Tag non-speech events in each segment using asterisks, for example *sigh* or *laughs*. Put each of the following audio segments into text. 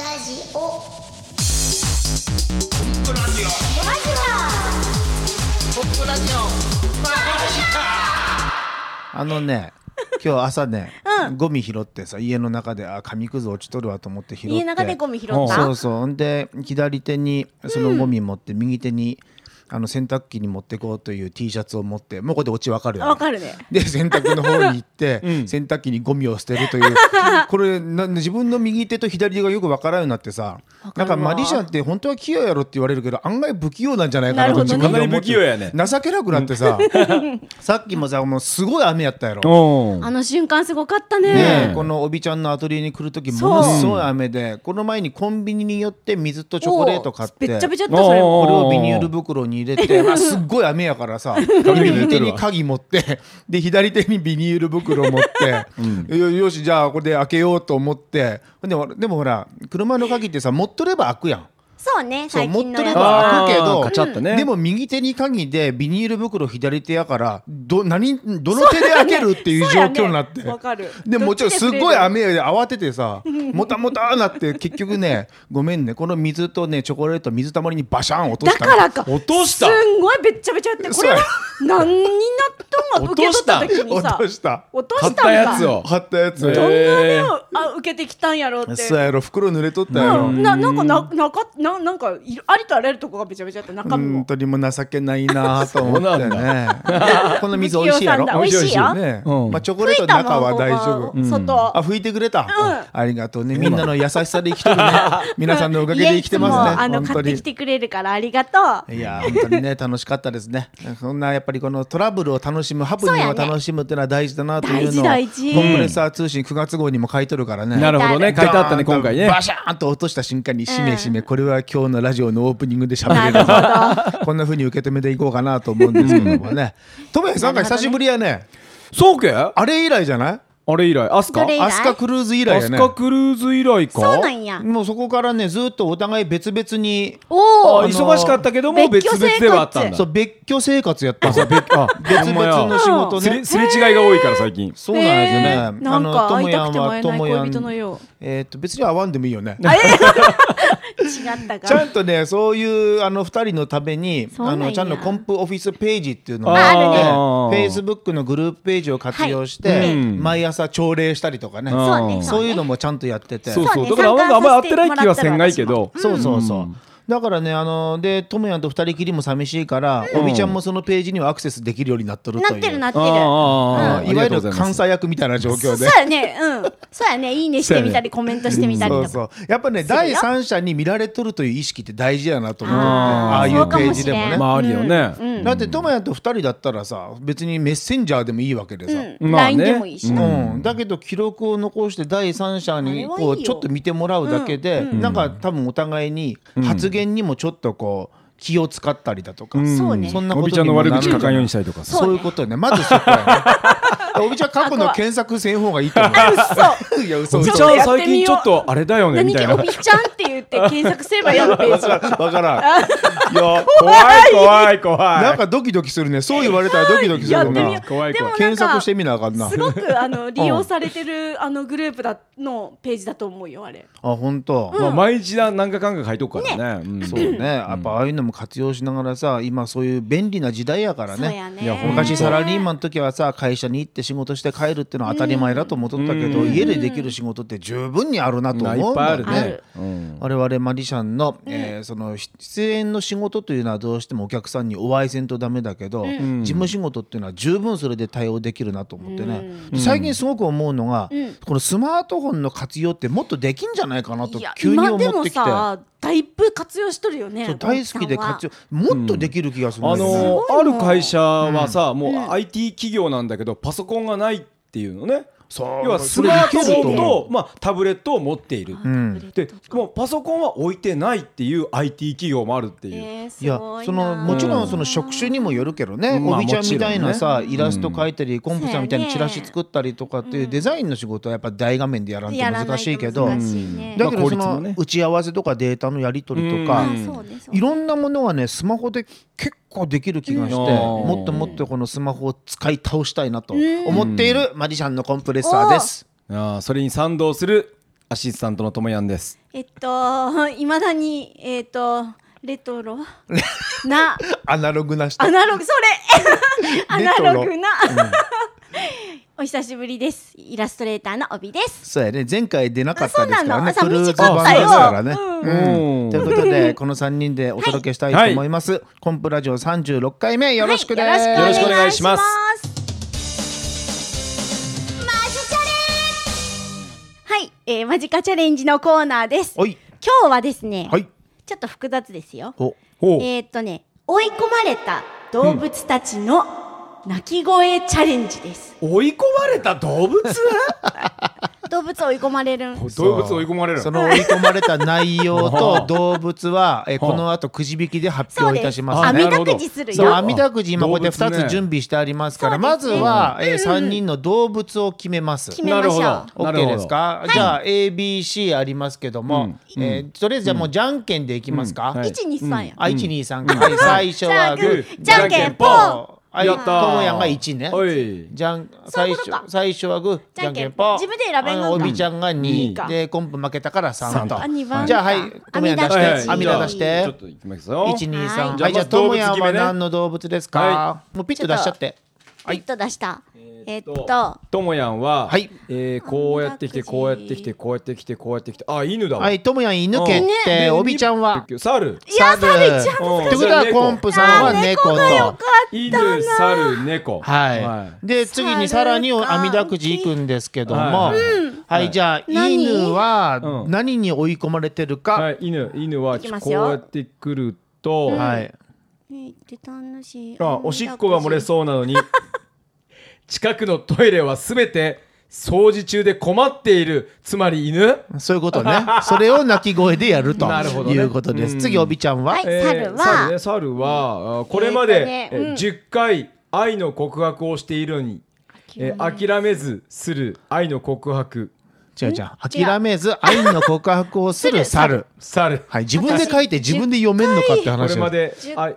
ラジオ。ポップラジオ。ポップラジあのね今日朝ね、ゴミ拾ってさ家の中であ紙くず落ちとるわと思って拾って。家の中でゴミ拾った？そうそう。ほんで左手にそのゴミ持って、右手にあの洗濯機に持ってこうという T シャツを持ってもうこれでオチわかるよ、ね、わかるね。で洗濯の方に行って、*laughs* 洗濯機にゴミを捨てるという。*laughs* これな自分の右手と左手がよくわからんようになってさなんかマリシャンって本当は器用やろって言われるけど案外不器用なんじゃないかなとなるほどね。自分で思って。かなり不器用やね。情けなくなってさ *laughs* さっきもさもうすごい雨やったやろ。おあの瞬間すごかったね。ねえこのおびちゃんのアトリエに来る時ものすごい雨でこの前にコンビニに寄って水とチョコレート買ってべっちゃべちゃったそれこれをビニール袋に入れて、まあ、すっごい雨やからさ *laughs* 右手に鍵持ってで左手にビニール袋持って、よよしじゃあこれで開けようと思って。でもでもほら車の鍵ってさ持っとれば開くやん。そうねそう最持っとれ近のやつ。ば開くけどあー。カチャッとね。でも右手に鍵でビニール袋左手やからど何どの手で開けるっていう状況になって、かる。でもちろんすっごい雨で慌ててさもたもたなって結局ね *laughs* ごめんね。この水とねチョコレート水たまりにバシャン落とした。だからか落とした。すんごいべっちゃべちゃってこれは何になったんが受け取った時に落さとした。落としたやつを。貼ったやつ。どんな目をあ受けてきたんやろうって。そうやろ。袋濡れとったやろ。うんななんかななかななんかいありとあらゆるとこがべちゃべちゃって中身も。本当にもう情けないなと思ってね。*laughs* この水美味しいやろ？*laughs* 美味しいよ。ね。うん。まあチョコレートの中は大丈夫。夫外。あ拭いてくれた、ん。ありがとうね。みんなの優しさで生きてるね。*laughs* 皆さんのおかげで生きてますね。あの本当に。買ってきてくれるからありがとう。いや本当にね楽しかったですね。そんなやっぱりこのトラブルを楽しむハプニングを楽しむっていうのは大事だなというのをコンプレッサー通信9月号にも書いとるからね。なるほどね。書いてあったね今回ね。バシャーンと落とした瞬間にしめしめ、これは今日のラジオのオープニングで喋れるなるほど。こんな風に受け止めていこうかなと思うんですけどもね。トメさんが久しぶりやね。そうけ？ああれ以来じゃない？れ以来。アスカアスカクルーズ以来アスやね。カクルーズ以来か。そうなんや。もうそこからねずっとお互い別々にお忙しかったけども別々ではあったんだ。そう別居生活やったあ別あ *laughs* 別々の仕事ね。すれすれ違いが多いから最近。そうなんですよね。へーなんか会いたくても会えないともやん恋人のよう。えーっと別に会わんでもいいよね違ったか。ちゃんとねそういうあの二人のためにあのちゃんとコンプオフィスページっていうのをああるね。フェイスブックのグループページを活用して、はいうん。毎朝朝礼したりとかね、うね。そういうのもちゃんとやってて。そうそう。だからあんまあんま会ってない気はせんないけどそうそうそう。だからねあのでともやんと二人きりも寂しいから、おびちゃんもそのページにはアクセスできるようになっとるなという。ってるなってる。ああああいわゆる監関査役みたいな状況でそうやねうんそうやねいいねしてみたりコメントしてみたりそうとかそうやっぱね第三者に見られとるという意識って大事やなと思ってあーああいうページでもねそうかもしれんまあありよねだってともやんと二人だったらさ別にメッセンジャーでもいいわけでさ、うんまあね LINE でもいいしなうん、だけど記録を残して第三者にこうちょっと見てもらうだけで、なんか多分お互いに発言にもちょっとこう気を使ったりだとか、そうね。そんなことおびちゃんの悪口書かんようにししたりとか。さそういうことね。まずそこやね。*laughs* おびちゃん過去の検索せん方がいいと思う。嘘いや *laughs* 嘘。おび嘘ちゃん最近ちょっとあれだよねみ何たいな。おびちゃんって言って検索すればいいの？ページわからん。いや怖い。怖い怖い。なんかドキドキするね。そう言われたらドキドキするな。やってみよう怖い怖い検索してみなあかんな。すごくあの利用されてるあのグループだのページだと思うよあれ。あ本当、まあ毎日だ何かかんか書いとくからね。うん。そうね、やっぱああいうのも活用しながらさ今そういう便利な時代やからね。ね。昔サラリーマンの時はさ会社に行って仕事して帰るっていうのは当たり前だと思っとったけど、家でできる仕事って十分にあるなと思うんだ。よっぱいあるね。うん。我々マリシャンの,、えーその出演の仕事というのはどうしてもお客さんにお会いせんとダメだけど、事務仕事っていうのは十分それで対応できるなと思ってね、最近すごく思うのが、このスマートフォンの活用ってもっとできんじゃないかなと急に思ってきて。さだいぶ活用しとるよね大好きで活用もっとできる気がするね、のごいもんある会社はさもう IT 企業なんだけどパソコンがないっていうのね要はスマートフォンとまあタブレットを持っている。ん。でもうパソコンは置いてないっていう IT 企業もあるっていう。えーすいやそのもちろんその職種にもよるけどね、うん。まあおびちゃんみたいなさ、ねイラスト描いたり、コンプさんみたいにチラシ作ったりとかっていうデザインの仕事はやっぱ大画面でやらんとやらないと難しいけど、ね。だけどその打ち合わせとかデータのやり取りとか、いろんなものがねスマホで結構構できる気がして、もっともっとこのスマホを使い倒したいなと思っているマジシャンのコンプレッサーです。あそれに賛同するアシスタントのともやんです。えっと、*laughs* いまだに、えっと、レトロ？*laughs* な。アナログな人。アナログ、それアナログなお久しぶりです。イラストレーターの帯です。そうやね、前回出なかったですからね。そうなの、寂しか。からね。ということで、この三人でお届けしたいと思います。コンプラジオ三十六回目よろしくです、よろしくお願いします。マジチャレンジ。はい、えー、マジカチャレンジのコーナーです。今日はですね、ちょっと複雑ですよ。えっとね、追い込まれた動物たちの、鳴き声チャレンジです。追い込まれた動物？*laughs* 動物追い込まれる動物追い込まれるその追い込まれた内容と *laughs* 動物はえこの後くじ引きで発表いたします、あ、みだくじするあみだくじ今こうやって2つ準備してありますから、まずは、え三、人の動物を決めます。決めましょう。OK ですか、じゃ ABC ありますけども、え、とりあえずじゃもうじゃんけんでいきますか、一二三、や。あ一二三、はい、最初はグー。じゃんけんぽん。はい、やった。ともやんが1ね。じゃん、最初、最初はグー、じゃんけんぽん。自分で選べんのおびちゃんが2。で、コンプ負けたから3と。じゃあ、はい、ともやん出して、網田出して。ちょっといきますよ。1、2、3。はい、じゃあ、ともやんは何の動物ですか？もうピッと出しちゃって。ピッと出した。えっと、ともやんは、はい、えー、こうやってきて、こうやってきて、こうやってきて、こうやってきて、あ、犬だわ。はい、ともやん犬決定、おびちゃんは？猿。いや、猿一番難しい。ってことは、コンプさんは猫と。犬、猿、猫。はい。で、次にさらにあみだくじいくんですけども、はい、じゃあ、犬は何に追い込まれてるか？はい、犬、犬はこうやってくると、はい。あ、おしっこが漏れそうなのに。近くのトイレはすべて掃除中で困っている。つまり犬。そういうことね。*laughs* それを鳴き声でやると。ね、いうことです、うん、次おびちゃんは、はい、猿は、え、猿,、ね、猿は、うん、これまで、えーねうん、10回愛の告白をしているのに、えー、諦めず。する愛の告白。違う違う。諦めず愛の告白をする猿。猿。はい自分で書いて自分で読めんのかって話これまで、はい、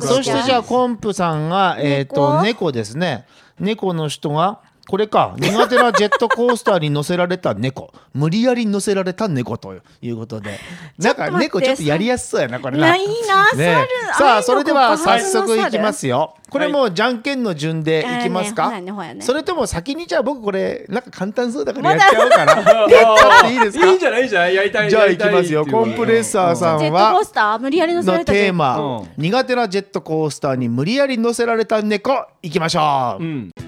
そしてじゃあコンプさんがえっ、ー、と猫ですね。猫の人がこれか苦手なジェットコースターに乗せられた猫。*laughs* 無理やり乗せられた猫ということで。なんか猫ちょっとやりやすそうやなこれな。いいな、ね、さあそれでは早速いきますよ。これもじゃんけんの順でいきますか、それとも先にじゃあ僕これなんか簡単そうだからやっちゃおうかな。*laughs* いいですか？いいじゃないじゃんやりたいじゃあいきますよ。コンプレッサーさんはのテーマ、苦手なジェットコースターに無理やり乗せられた猫いきましょう。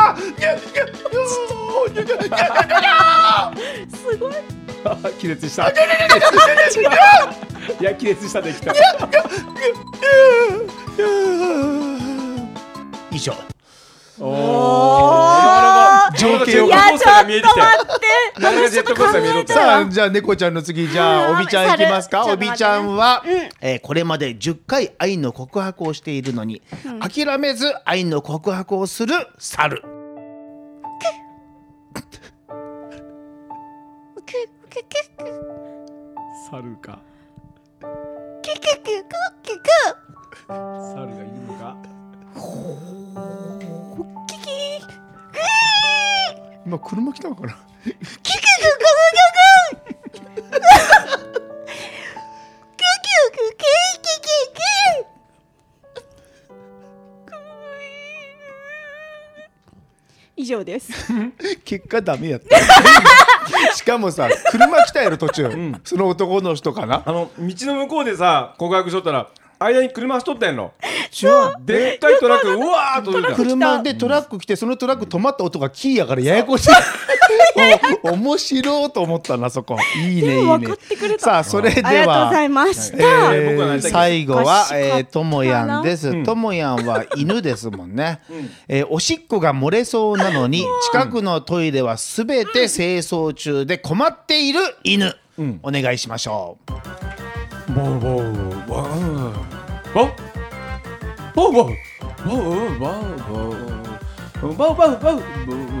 ごい気絶した。*laughs* いや気絶したできた。以上。おお情景を。いやちょっと待って。なんかジェットコースター見えと。ったさあじゃあ猫ちゃんの次じゃあうんおびちゃんいきますか？猿おびちゃんは、うんえーこれまで10回愛の告白をしているのに、諦めず愛の告白をする猿猿かキュキュキュキュキュキ猿がいるのか今車来たのかな？以上です結果ダメやったしかもさ車来たやろ途中、その男の人かな？あの道の向こうでさ告白しとったら間に車走っとったやんの。そう。でっかいトラックうわーっと車でトラック来てそのトラック止まった音がキーやからややこしい。お *laughs* 面白いと思ったなそこ。いいねいいね。さあそれではありがとうございました、えー、最後は、え、ともやんです。ともやんは犬ですもんね、えー、おしっこが漏れそうなのに近くのトイレはすべて清掃中で困っている犬、うん、お願いしましょう。ボー。ボー。ボー。ボー。ボー。ボー。ボー。ボー。ボー。ボー。ボー。ボー。ボー。ボー。ボー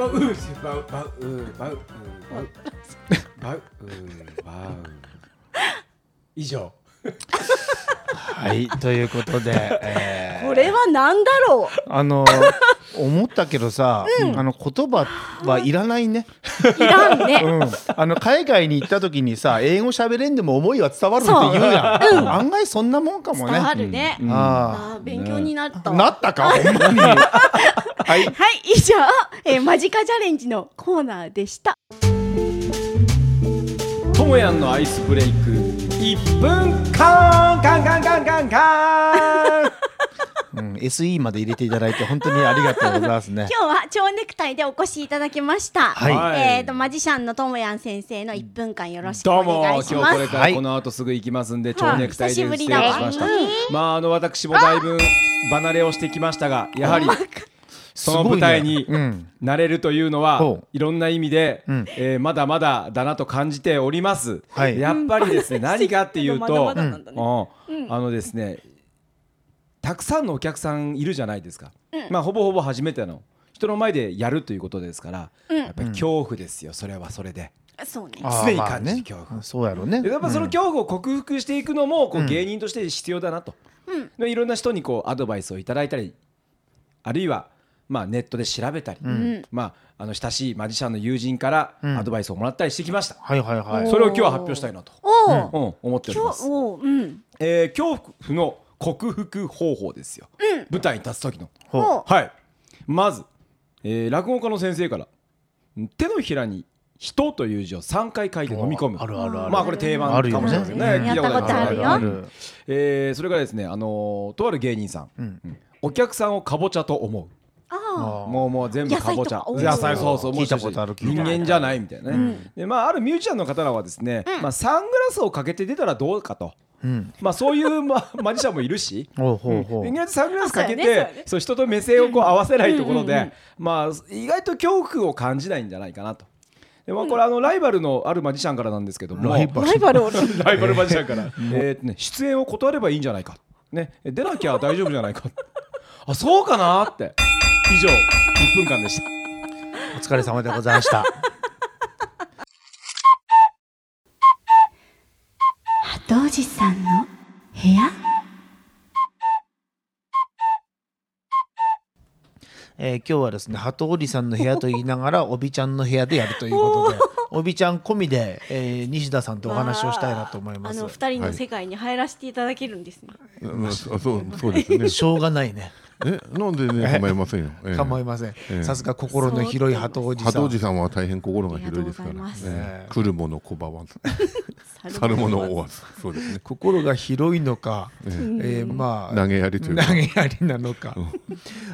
バウーバウバウバウバウ。バウバウ。以上。はいということで、えーこれは何だろあの思ったけどさ、あの言葉はいらないね、ういらんね、うん、あの海外に行った時にさ英語喋れんでも思いは伝わるって言うやん、案外そんなもんかもね。伝わるね、ああ。ー勉強になった。なったか？ほんまに。はい。はい以上、えーマジカチャレンジのコーナーでした。ともやんのアイスブレイク。1分間カンカンカンカンカンうん、SE まで入れていただいて本当にありがとうございますね。*laughs* 今日は蝶ネクタイでお越しいただきました、はい。えー、とマジシャンのともやん先生の1分間よろしくおどうも願いします。今日これからこの後すぐ行きますんで蝶ネクタイで久しぶ失礼りだわしましたうんまああの私もだいぶ離れをしてきましたがやはり *laughs* その舞台になれるというのはいろんな意味で、うん。えーまだまだだなと感じております、はい。やっぱりですね何かっていうと *laughs* あのですねたくさんのお客さんいるじゃないですか、まあほぼほぼ初めての。人の前でやるということですから、やっぱり恐怖ですよ。それはそれで。そうね。常に感じる恐怖。そうやろね。でやっぱその恐怖を克服していくのもこう芸人として必要だなと、でいろんな人にこうアドバイスをいただいたりあるいはまあネットで調べたり、まあ、あの親しいマジシャンの友人からアドバイスをもらったりしてきました、はいはいはい。それを今日は発表したいなと、うん、思っております、うん。えー恐怖の克服方法ですよ、舞台に立つ時の。はい。まず、えー落語家の先生から手のひらに人という字を3回書いて飲み込む。あるあるある。まあこれ定番かもしれませんね。うん聞いたことあるやったことあるよ。えーそれからですねあのーとある芸人さん、うん。お客さんをかぼちゃと思う。ああもうもう全部かぼちゃ。野菜そうそう。聞いたことある人間じゃないみたいなね、でまああるミュージシャンの方らはですね、まあサングラスをかけて出たらどうかと、うん。まあそういう、まあ、マジシャンもいるし。*laughs* 意外とサングラスかけてあそうやね人と目線をこう合わせないところで、まあ意外と恐怖を感じないんじゃないかなと。でまあ、これあのライバルのあるマジシャンからなんですけども。ライバライバルを *laughs* ライバルマジシャンから、*laughs* えーとね、出演を断ればいいんじゃないか、ね、出なきゃ大丈夫じゃないか。あそうかなって。以上1分間でした。お疲れ様でございました道士さんの部屋？えー今日はですね鳩織さんの部屋と言いながらおびちゃんの部屋でやるということでおびちゃん込みで、えー西田さんとお話をしたいなと思います。あの二人の世界に入らせていただけるんですね、まあそうそうそうですね。しょうがないねえ、なんでね構いませんよ。ええ。構いません、えさすが心の広い鳩おじさん鳩おじさんは大変心が広いですから。来るもの拒まず、去るものを追わず。そうですね。心が広いのか、えーまあ投げやりというか。投げやりなのか、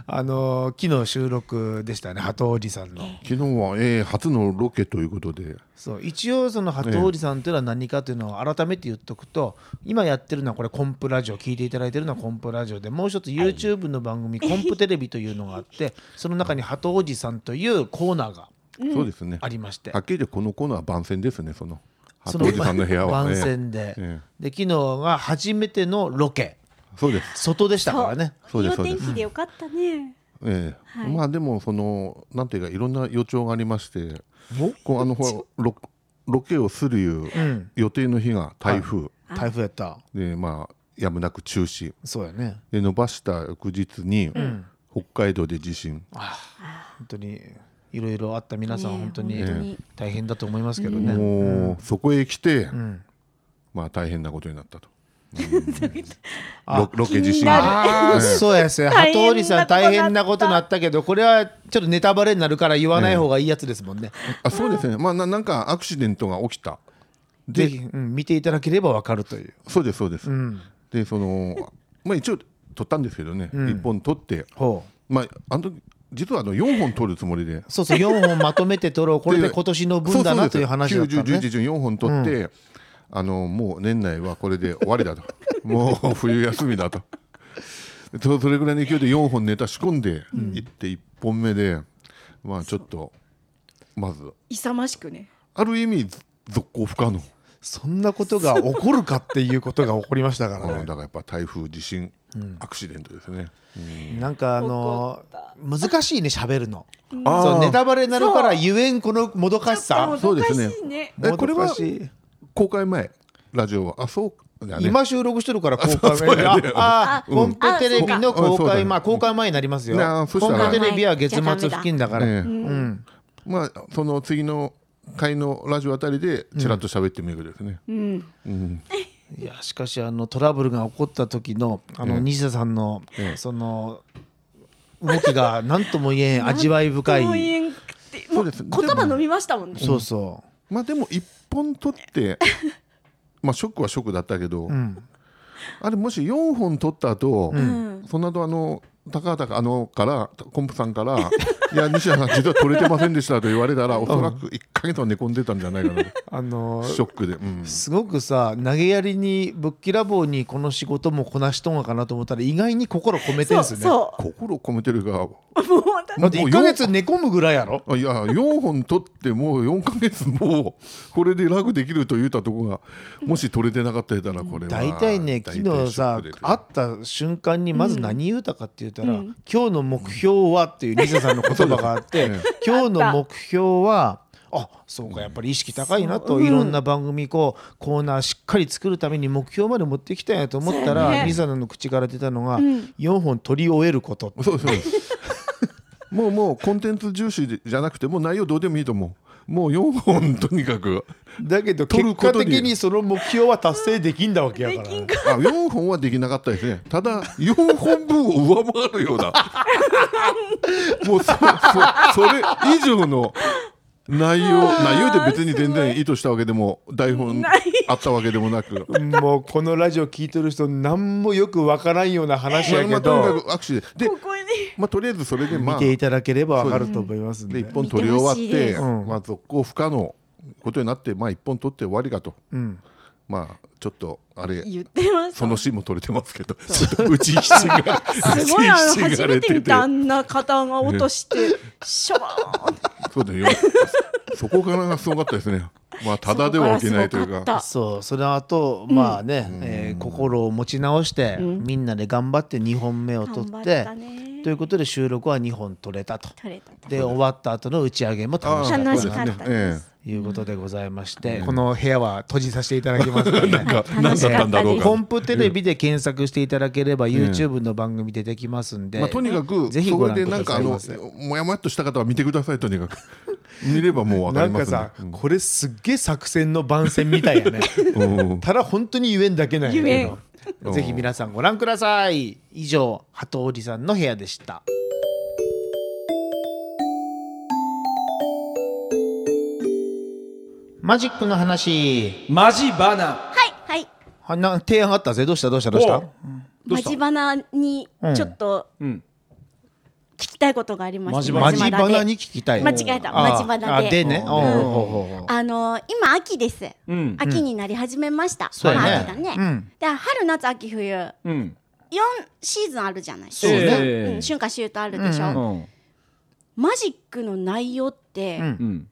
あのー昨日収録でしたね鳩おじさんの。昨日は、えー、初のロケということで、そう一応その鳩おじさんというのは何かというのを改めて言っとくと今やってるのはこれコンプラジオ聞いていただいてるのはコンプラジオでもう一つ YouTube の番組、コンプテレビというのがあって *laughs* その中に鳩おじさんというコーナーがそうですね。ありまして。はっきり言ってこのコーナーは番宣ですね。そのそ鳩おじさんの部屋は。番宣で、えで昨日が初めてのロケ。えそうです。外でしたからね。そう。です天気でよかったね。ええ。はい。まあでもそのなんていうかいろんな予兆がありまして、こうあのほらロロケをするいううん。予定の日が台風、台風やった。でまあやむなく中止。そうやね。で伸ばした翌日に、北海道で地震。本当にいろいろあった皆さんね本当に大変だと思いますけどね、もうそこへ来て、ん。まあ大変なことになったと、あロロケ地震。気になる。ああそうやですよ大変な鳩織さん大変なことになったけどこれはちょっとネタバレになるから言わない方がいいやつですもんね、あそうですね。まあななんかアクシデントが起きた。でぜひ、うん、見ていただければわかるという。そうですそうです、うん、でそのまあ一応撮ったんですけどね、うん。一本撮って。ほう。まああの時実はあの4本撮るつもりで。そうそう4本まとめて撮ろう。これで今年の分だなという話だった9 10ね。11 4本撮って、あのもう年内はこれで終わりだと。*laughs* もう冬休みだと。そそれぐらいの勢いで4本ネタ仕込んでいって1本目で、まあちょっとまず勇ましくね。ある意味続行不可能、そんなことが起こるかっていうことが起こりましたからね。うんだ。からやっぱ台風地震、アクシデントですね、なんかあの難しいね喋るの。そうネタバレになるからゆえんこのもどかしさ。そうですね。ねえこれは公開前ラジオは。あそう。だね。今収録してるから公開前。ああうん。コンプテレビの公開まあ公開前になりますよ。ねあそコしたら。ンプテレビは月末付近だから。ええ。うん。まあその次の回のラジオあたりでちらっと喋ってみるですね、うん。うん。いやしかしあのトラブルが起こった時のあのええ西田さんのええ。その動きが何とも言えん味わい深い。そううです。言葉飲みましたもんね。そうそまあでも一本取って *laughs* まあショックはショックだったけど、ううん。あれもし4本取った後、うん。その後あの高畑あのからコンプさんから「いや西田さん実は取れてませんでした」と言われたらおそらく1か月は寝込んでたんじゃないかなと。あのショックで、うん、すごくさ投げやりにぶっきらぼうにこの仕事もこなしとんのかなと思ったら意外に心込めてそうんすね。そ心込めてるが。うもうだだって1ヶ月寝込むぐらいやろ。あいや4本取ってもう4か月もうこれで楽できると言ったとこがもし取れてなかったらこれは。大体ね昨日さ会った瞬間にまず何言うたかって言ったら、うん。今日の目標はっていう西田さんの言葉があって、うん今日の目標はあそうかやっぱり意識高いなと、いろんな番組こうコーナーしっかり作るために目標まで持ってきたんやと思ったら、ね。西田さんの口から出たのが、ん。4本取り終えること。*laughs* もうもうコンテンツ重視じゃなくてもう内容どうでもいいと思うもう4本とにかく。だけど取結果的にその目標は達成できんだわけやから、ね、あ4本はできなかったですね。ただ4本分を上回るような。*laughs* もうそそそれ以上の内容内容で別に全然意図したわけでも台本あったわけでもなく。もうこのラジオ聞いてる人何もよくわからんような話やけまあとにどかくアクシデントでこまあとりあえずそれでまあ見ていただければわかると思いますんで。で一本取り終わっ見てまあ、続行不可能ことになって、まあ、一本取って終わりかと、うん。まあちょっとあれ言ってました。そのシーンも取れてますけどちょっと打ちひしが *laughs* すごいあの初めて見たあんな方が落としてシャバーンそうだよ。そこからがすごかったですね。まあただでは起きないというか。そうその後、まあね、えー心を持ち直して、みんなで頑張って2本目を取頑張ってったねということで収録は2本取れたと。取れたで終わった後の打ち上げも楽しかった楽しかったそうですいうことでございまして、この部屋は閉じさせていただきます *laughs* ので、なんか何だった。んだろうかコンプテレビで検索していただければ YouTube の番組出てきますんで、まあ、とにかくぜひごそれ覧くだでなんかあのもやもやっとした方は見てくださいとにかく。*laughs* 見ればもうわかなんかりますんで。さ、これすっげえ作戦の番宣みたいやね。*laughs* うんただ本当に言えんだけなんやけど。ぜひ皆さんご覧ください。以上鳩織さんの部屋でしたマジックの話。マジバナ。はいはい。はな提案あったぜ。どうした？どうした？どうした？おどうした？マジバナにちょっとうん。聞きたいことがありましてマジバナで。に聞きたい。間違えた。あマジバナで。あでね。うん。あの今秋です。うん。秋になり始めました。そうやね。まあ秋だね。うん。で春夏秋冬。4うん。シーズンあるじゃないそうね。えうん。春夏秋冬あるでしうょうん。マジックの内容ってうん。うん。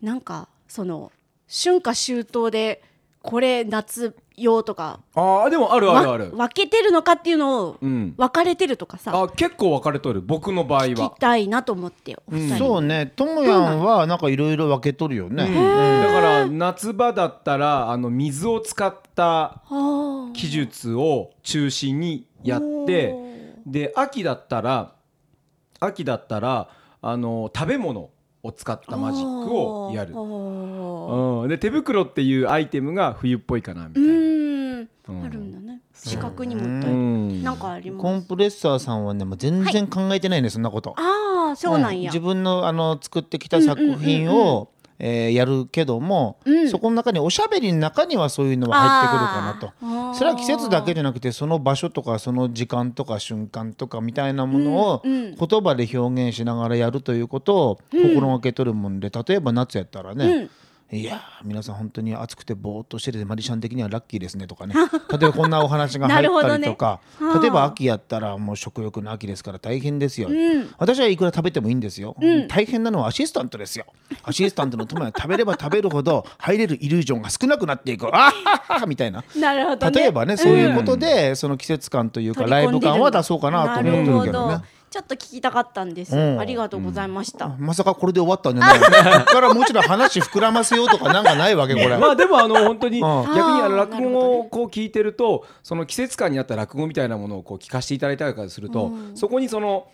なんかその春夏秋冬でこれ夏用とかああでもあるあるある。わ分けてるのかっていうのをうん。分かれてるとかさ。あ結構分かれとる。僕の場合聞はきたいなと思ってお二人。そうね。ともやんはなんかいろいろ分けとるよね、だから夏場だったらあの水を使った技術を中心にやってで秋だったら秋だったらあの食べ物を使ったマジックをやる。うん、で手袋っていうアイテムが冬っぽいかなみたういな、あるんだね。四角に持っうとい。なんかありコます。ンプレッサーさんはねもう全然考えてないね、そんなこと。ああそうなんや。自分のあの作ってきた作品をえーやるけども、うん。そこの中におしゃべりの中にはそういうのは入ってくるかなと。それは季節だけじゃなくてその場所とかその時間とか瞬間とかみたいなものをうんうん。言葉で表現しながらやるということを心がけとるもんで例えば夏やったらね、いやー皆さん本当に暑くてぼーっとしててマリシャン的にはラッキーですねとかね。*laughs* 例えばこんなお話が *laughs* 入ったりとか、なるほどね。例えば秋やったらもう食欲の秋ですから大変ですよ、ん。私はいくら食べてもいいんですよ、大変なのはアシスタントですよ。*laughs* アシスタントの友は食べれば食べるほど入れるイリュージョンが少なくなっていく。あははみたいな。ね。例えばねそういうことで、その季節感というかライブ感は出そうかなと思ってるけどね。ちょっと聞きたかったんです、うん。ありがとうございました、まさかこれで終わったんじゃない。ここからもう一度話膨らませようとかなんかないわけこれ。まあでもあの本当にん。逆にあの落語をこう聞いてるとその季節感に合った落語みたいなものをこう聞かせていただいたりするとそこにその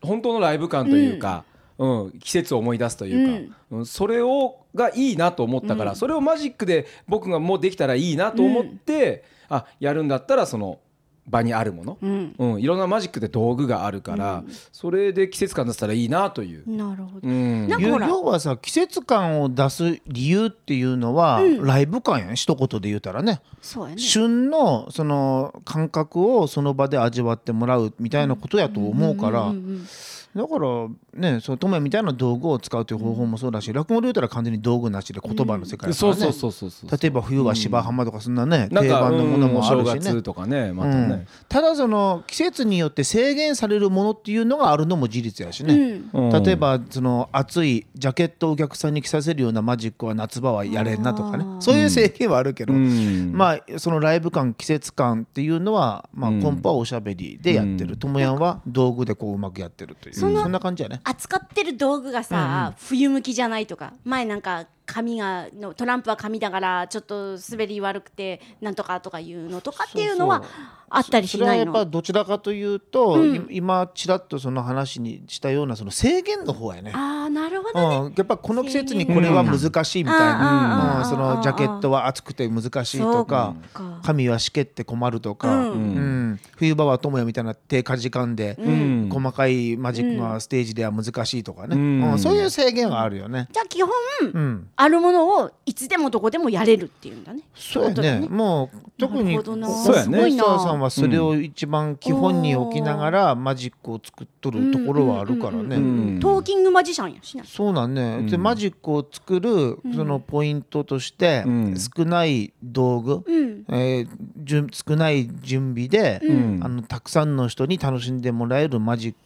本当のライブ感というか、うん、季節を思い出すというか、うん。それをがいいなと思ったから、それをマジックで僕がもうできたらいいなと思って、あやるんだったらその場にあるもの、うん。うん、いろんなマジックで道具があるから、それで季節感出せたらいいなという。なるほど、うん。なんか要はさ季節感を出す理由っていうのは、ライブ感やね一言で言うたらね。そうやね。旬のその感覚をその場で味わってもらうみたいなことやと思うから、うんうんだからねそのトメみたいな道具を使うという方法もそうだし、落語で言うたら完全に道具なしで言葉の世界だからね、そうそうそうそうそう。例えば冬は芝浜とかそんなね、定番のものもあるしね。とかねまたうんね、ただその季節によって制限されるものっていうのがあるのも事実やしね、うん。例えばその暑いジャケットをお客さんに着させるようなマジックは夏場はやれんなとかね。そういう制限はあるけど、うん。まあそのライブ感季節感っていうのは、まあ、うん。コンパはおしゃべりでやってる。ともやんは道具でこううまくやってるというそのんな感じやね。扱ってる道具がさ、冬向きじゃないとか前なんか紙がのトランプは紙だからちょっと滑り悪くてなんとかとかいうのとかっていうのはあったりそれはやっしないのぱどちらかというと、い今ちらっとその話にしたようなその制限の方やね。ああなるほどね、うん、やっぱこの季節にこれは難しいみたいうんな、うんうん。そのジャケットは暑くて難しいとか髪はしけって困るとか、うん。うん。冬場は友也みたいな低下時間で、ん。細かいマジックがステージでは難しいとかね、うん。うん。そういう制限はあるよね。じゃあ基本、うん、あるものをいつでもどこでもやれるっていうんだね。そうね。もう特にそうやね。すごいな。マスターさんはそれを一番基本に置きながらマジックを作っとるところはあるからね。うんトーキングマジシャンやしな。そうなんね、でマジックを作るそのポイントとして、うん。少ない道具、うん。えーじゅん少ない準備で、ん。あのたくさんの人に楽しんでもらえるマジック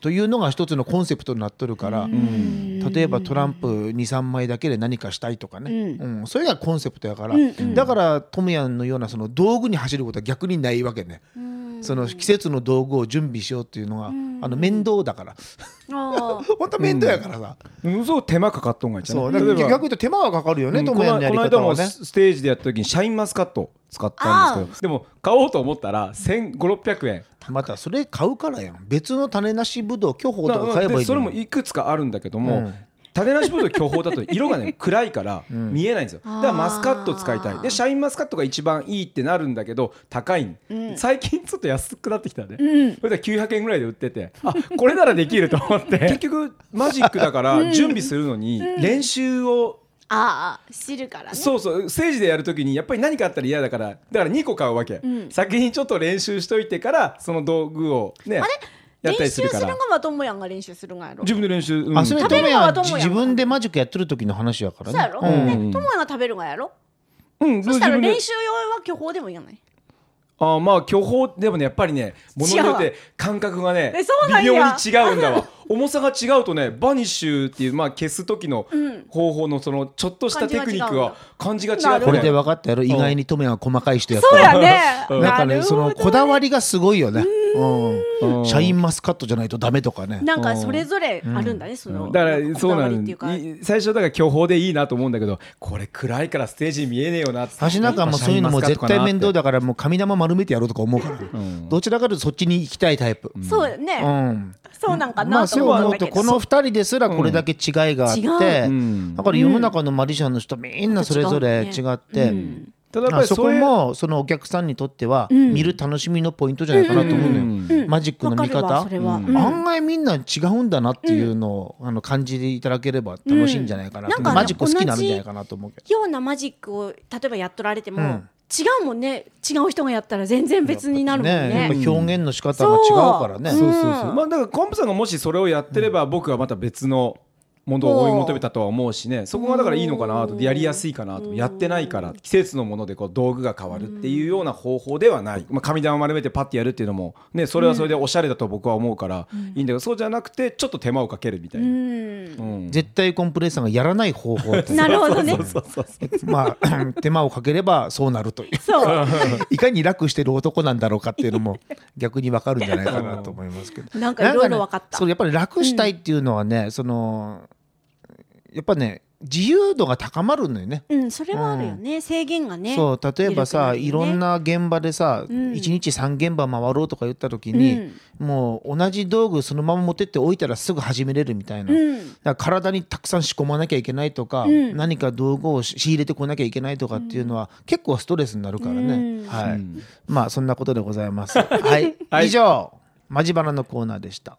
というのが一つのコンセプトになっとるから、例えばトランプ23枚だけで何かしたいとかね、うん。それがコンセプトやから、だからトムヤンのようなその道具に走ることは逆にないわけね。その季節の道具を準備しようっていうのが、あの面倒だから。*laughs* 本当面倒やからさ、うん。そう手間かかっとんがいいじゃう。逆に言うと手間はかかるよね、うんトムヤンのやりこの間も。ステージでやった時にシャインマスカット使ったんですけどでも買おうと思ったら1500600円。またそれ買うからやん。別の種なしぶどう巨峰とか買えばいいでそれもいいくつかあるんだけども、うん種なしぶどう巨峰だと色がね暗いから *laughs* 見えないんですよ。だからマスカット使いたい。でシャインマスカットが一番いいってなるんだけど高いん。最近ちょっと安くなってきたね、それで900円ぐらいで売ってて。あこれならできると思って。*laughs* 結局マジックだから準備するのに練習をあー知るからね。そうそう。ステージでやるときにやっぱり何かあったら嫌だからだから2個買うわけ、先にちょっと練習しといてからその道具をねやった練りするから習するがまともやんが練習するがやろ。自分で練習、うん。あそれ食べるのトムヤンは自分でマジックやってる時の話やからね。そうやろ、うん。ねが食べるがやろ？うんそしたら練習用は巨峰でもいいやない？あまあ巨峰でもねやっぱりねものによって感覚がね微や。妙に違うんだわ。重さが違うとねバニッシュっていうまあ消す時の方法のそのちょっとしたテクニックは感じが違なるほど。これでう分かったやろ？意外にトムヤンは細かい人やそうやね。なんかねそのこだわりりがすごいよねうん。うん。シャインマスカットじゃないとダメとかね。なんかそれぞれあるんだね、そのだからそうなのわりっていうか。い最初だから巨峰でいいなと思うんだけどこれ暗いからステージに見えねえよなって。橋中もそういうのも絶対面倒だだからもう神玉丸めてやろうとか思うから。どちらかというとそっちに行きたいタイプ。そうやね、うんそうなんかまあなとそう思うんだけど、この2人ですらこれだけ違いがあって、だから世の中のマリシャンの人みんなそれぞれ違って、ただやっぱあそこりそれもそのお客さんにとってはん。見る楽しみのポイントじゃないかなと思うの。よ、うん。うんマジックの見方？案外みんな違うんだなっていうのを、あの感じていただければ楽しいんじゃないかな。と、うん。なんかねマジック好きになるんじゃないかなと思うけど。ようなマジックを例えばやっとられても、うん。違うもんね。違う人がやったら全然別になるもんね。やっぱ表現の仕方が違うからね、そうそうそう。まあだからコンプさんがもしそれをやってれば僕はまた別のものを追い求めたとは思うしね。そこがだからいいのかなと。やりやすいかなと。やってないから季節のものでこう道具が変わるっていうような方法ではない、まあ、紙玉丸めてパッてやるっていうのもねそれはそれでおしゃれだと僕は思うからいいんだけどそうじゃなくてちょっと手間をかけるみたいな。うん。うん。絶対コンプレッサーがやらない方法ってなるほどね。*laughs* まあ *laughs* 手間をかければそうなるという。そう。*laughs* いかに楽してる男なんだろうかっていうのも逆にわかるんじゃないかなと思いますけど。なんかいろいろ分かった。ねそうやっぱり楽したいっていうのはね、そのやっぱね自由度が高まるのよね。うんそれはあるよね、制限がね。そう例えばさ、ね。いろんな現場でさ、うん。1日3現場回ろうとか言った時に、もう同じ道具そのまま持ってって置いたらすぐ始めれるみたいな、うん。だから体にたくさん仕込まなきゃいけないとか、ん。何か道具を仕入れてこなきゃいけないとかっていうのは、結構ストレスになるからね、うん。はい、うん。まあそんなことでございます。はい、*laughs* はい。以上マジバナのコーナーでした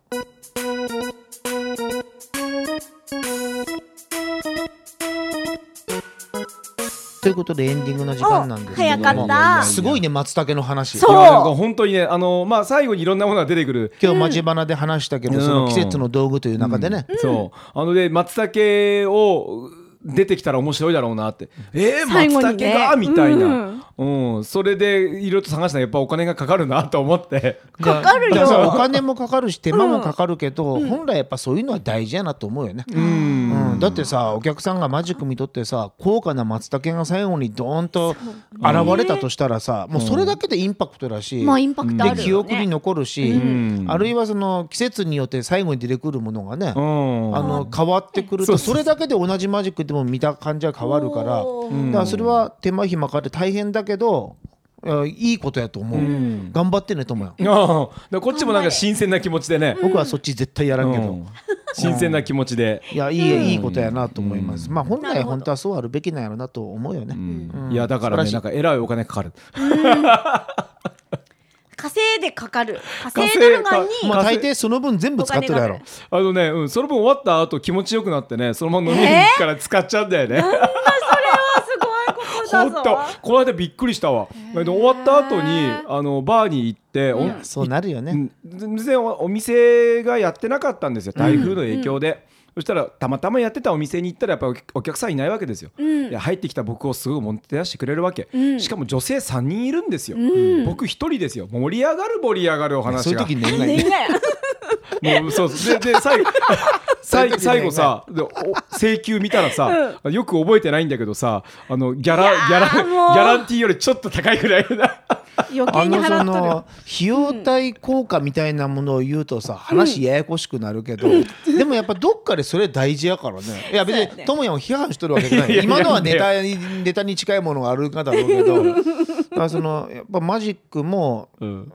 ということでエンディングの時間なんですけどお早かもった。すごいね松茸の話。そう。本当にねあのまあ最後にいろんなものが出てくる。今日マジバナで話したけど、うんその季節の道具という中でね、そう。あので松茸を出てきたら面白いだろうなって。えー、松茸が？みたいな、うん。それでいろいろと探したらやっぱお金がかかるなと思って。*laughs* かかるよ。お金もかかるし *laughs* 手間もかかるけど、本来やっぱそういうのは大事やなと思うよね、うん。うん。だってさお客さんがマジック見とってさ高価な松茸が最後にドーンと現れたとしたらさ、もうそれだけでインパクトだし、まあインパクトあるよね。で記憶に残るし、ん。あるいはその季節によって最後に出てくるものがね、うん。あの変わってくるとそれだけで同じマジックでも見た感じは変わるからだからそれは手間暇かかって大変だけどいやいいことやと思う、ん。頑張ってねと思うよこっちもなんか新鮮な気持ちでね、僕はそっち絶対やらんけど、うん。新鮮な気持ちで、いやいい,、いいことやなと思います、まあ本来本当はそうあるべきなんやろなと思うよね、うん。いやだからねなんかえらいお金かかる稼いでかかる。稼いでるがにまあ大抵その分全部使ってるやろ。あのね、うん、その分終わった後気持ちよくなってねそのまま飲みに行くから使っちゃうんだよね、すごいことだぞ。本当。この間びっくりしたわ。で終わった後にあのバーに行って、おそうなるよね、うん全然おお店がやってなかったんですよ。台風の影響で、そしたらたまたまやってたお店に行ったらやっぱりお客さんいないわけですよ、ん。いや入ってきた僕をすごいもてなしてくれるわけ、ん。しかも女性3人いるんですよ、僕一人ですよ。盛り上がる盛り上がるお話が。そういう時年もうそう。*laughs* そうでで最後最後最後さでお請求見たらさ、よく覚えてないんだけどさあのギャラギャラギャランティーよりちょっと高いぐらいな余あのそ計に払っとるの費用対効果みたいなものを言うとさ話ややこしくなるけど、でもやっぱどっかでそれ大事やからね。いや別にともやんを批判しとるわけじゃない。いやいや今のはネタにネタに近いものがあるかだろうけどだからそのやっぱマジックもうん。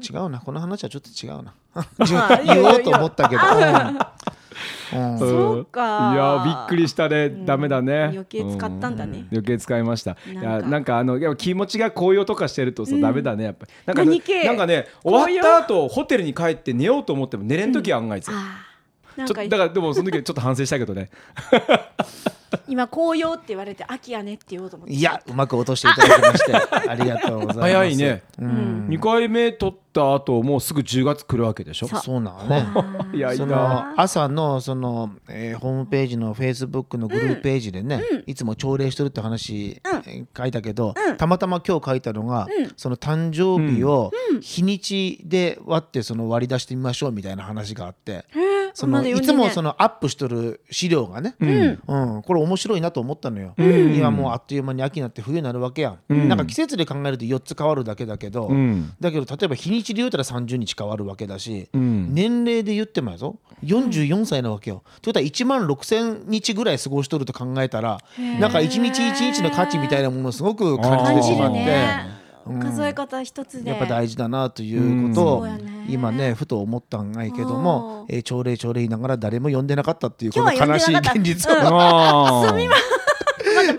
違うな。この話はちょっと違うな。あ言おうと思ったけど、う *laughs* んそうか。いやびっくりしたね、ダメだね。余計使ったんだね。う余計使いました。いやなんか。なんかあのやっぱ気持ちが高揚とかしてるとさ、ダメだねやっぱり。なんか何系？なんかね終わった後ホテルに帰って寝ようと思っても寝れん時は案外さ、あーなんだからでもその時はちょっと反省したけどね今紅葉って言われて秋やねって言おうと思って。いやうまく落としていただきまして *laughs* ありがとうございます。早いね、うん。2回目取った後もうすぐ10月来るわけでしょ？そう。そうなのね。*laughs* いやいいそなの朝のその、えーホームページのフェイスブックのグループページでね、いつも朝礼してるって話、えー書いたけど、たまたま今日書いたのが、その誕生日を日にちで割ってその割り出してみましょうみたいな話があって。そのいつもそののアップしてる資料がね、うん。これ面白いなと思ったのよ、今もうあっという間に秋になって冬になるわけやん、なんか季節で考えると4つ変わるだけだけど、ん。だけど例えば日にちで言うたら30日変わるわけだし、ん。年齢で言ってもやぞ。44歳なわけよ。ということは1万6,000日ぐらい過ごしとると考えたらなんか一日一日の価値みたいなものをすごく感じてしまって。ね数え方一つで。やっぱ大事だなということを今ねふと思ったんがいけども、えー朝礼朝礼言いながら誰も呼んでなかったっていうこの悲しい現実を、うん。あー。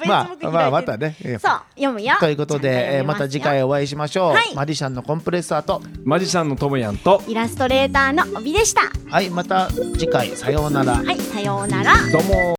まあ Facebook まあまあまたねえーそう読むよ。ということで、えーまた次回お会いしましょう、はい。マディシャンのコンプレッサーと。マジシャンのともやんと。イラストレーターの帯でした。はいまた次回。さようなら。はいさようなら。どうも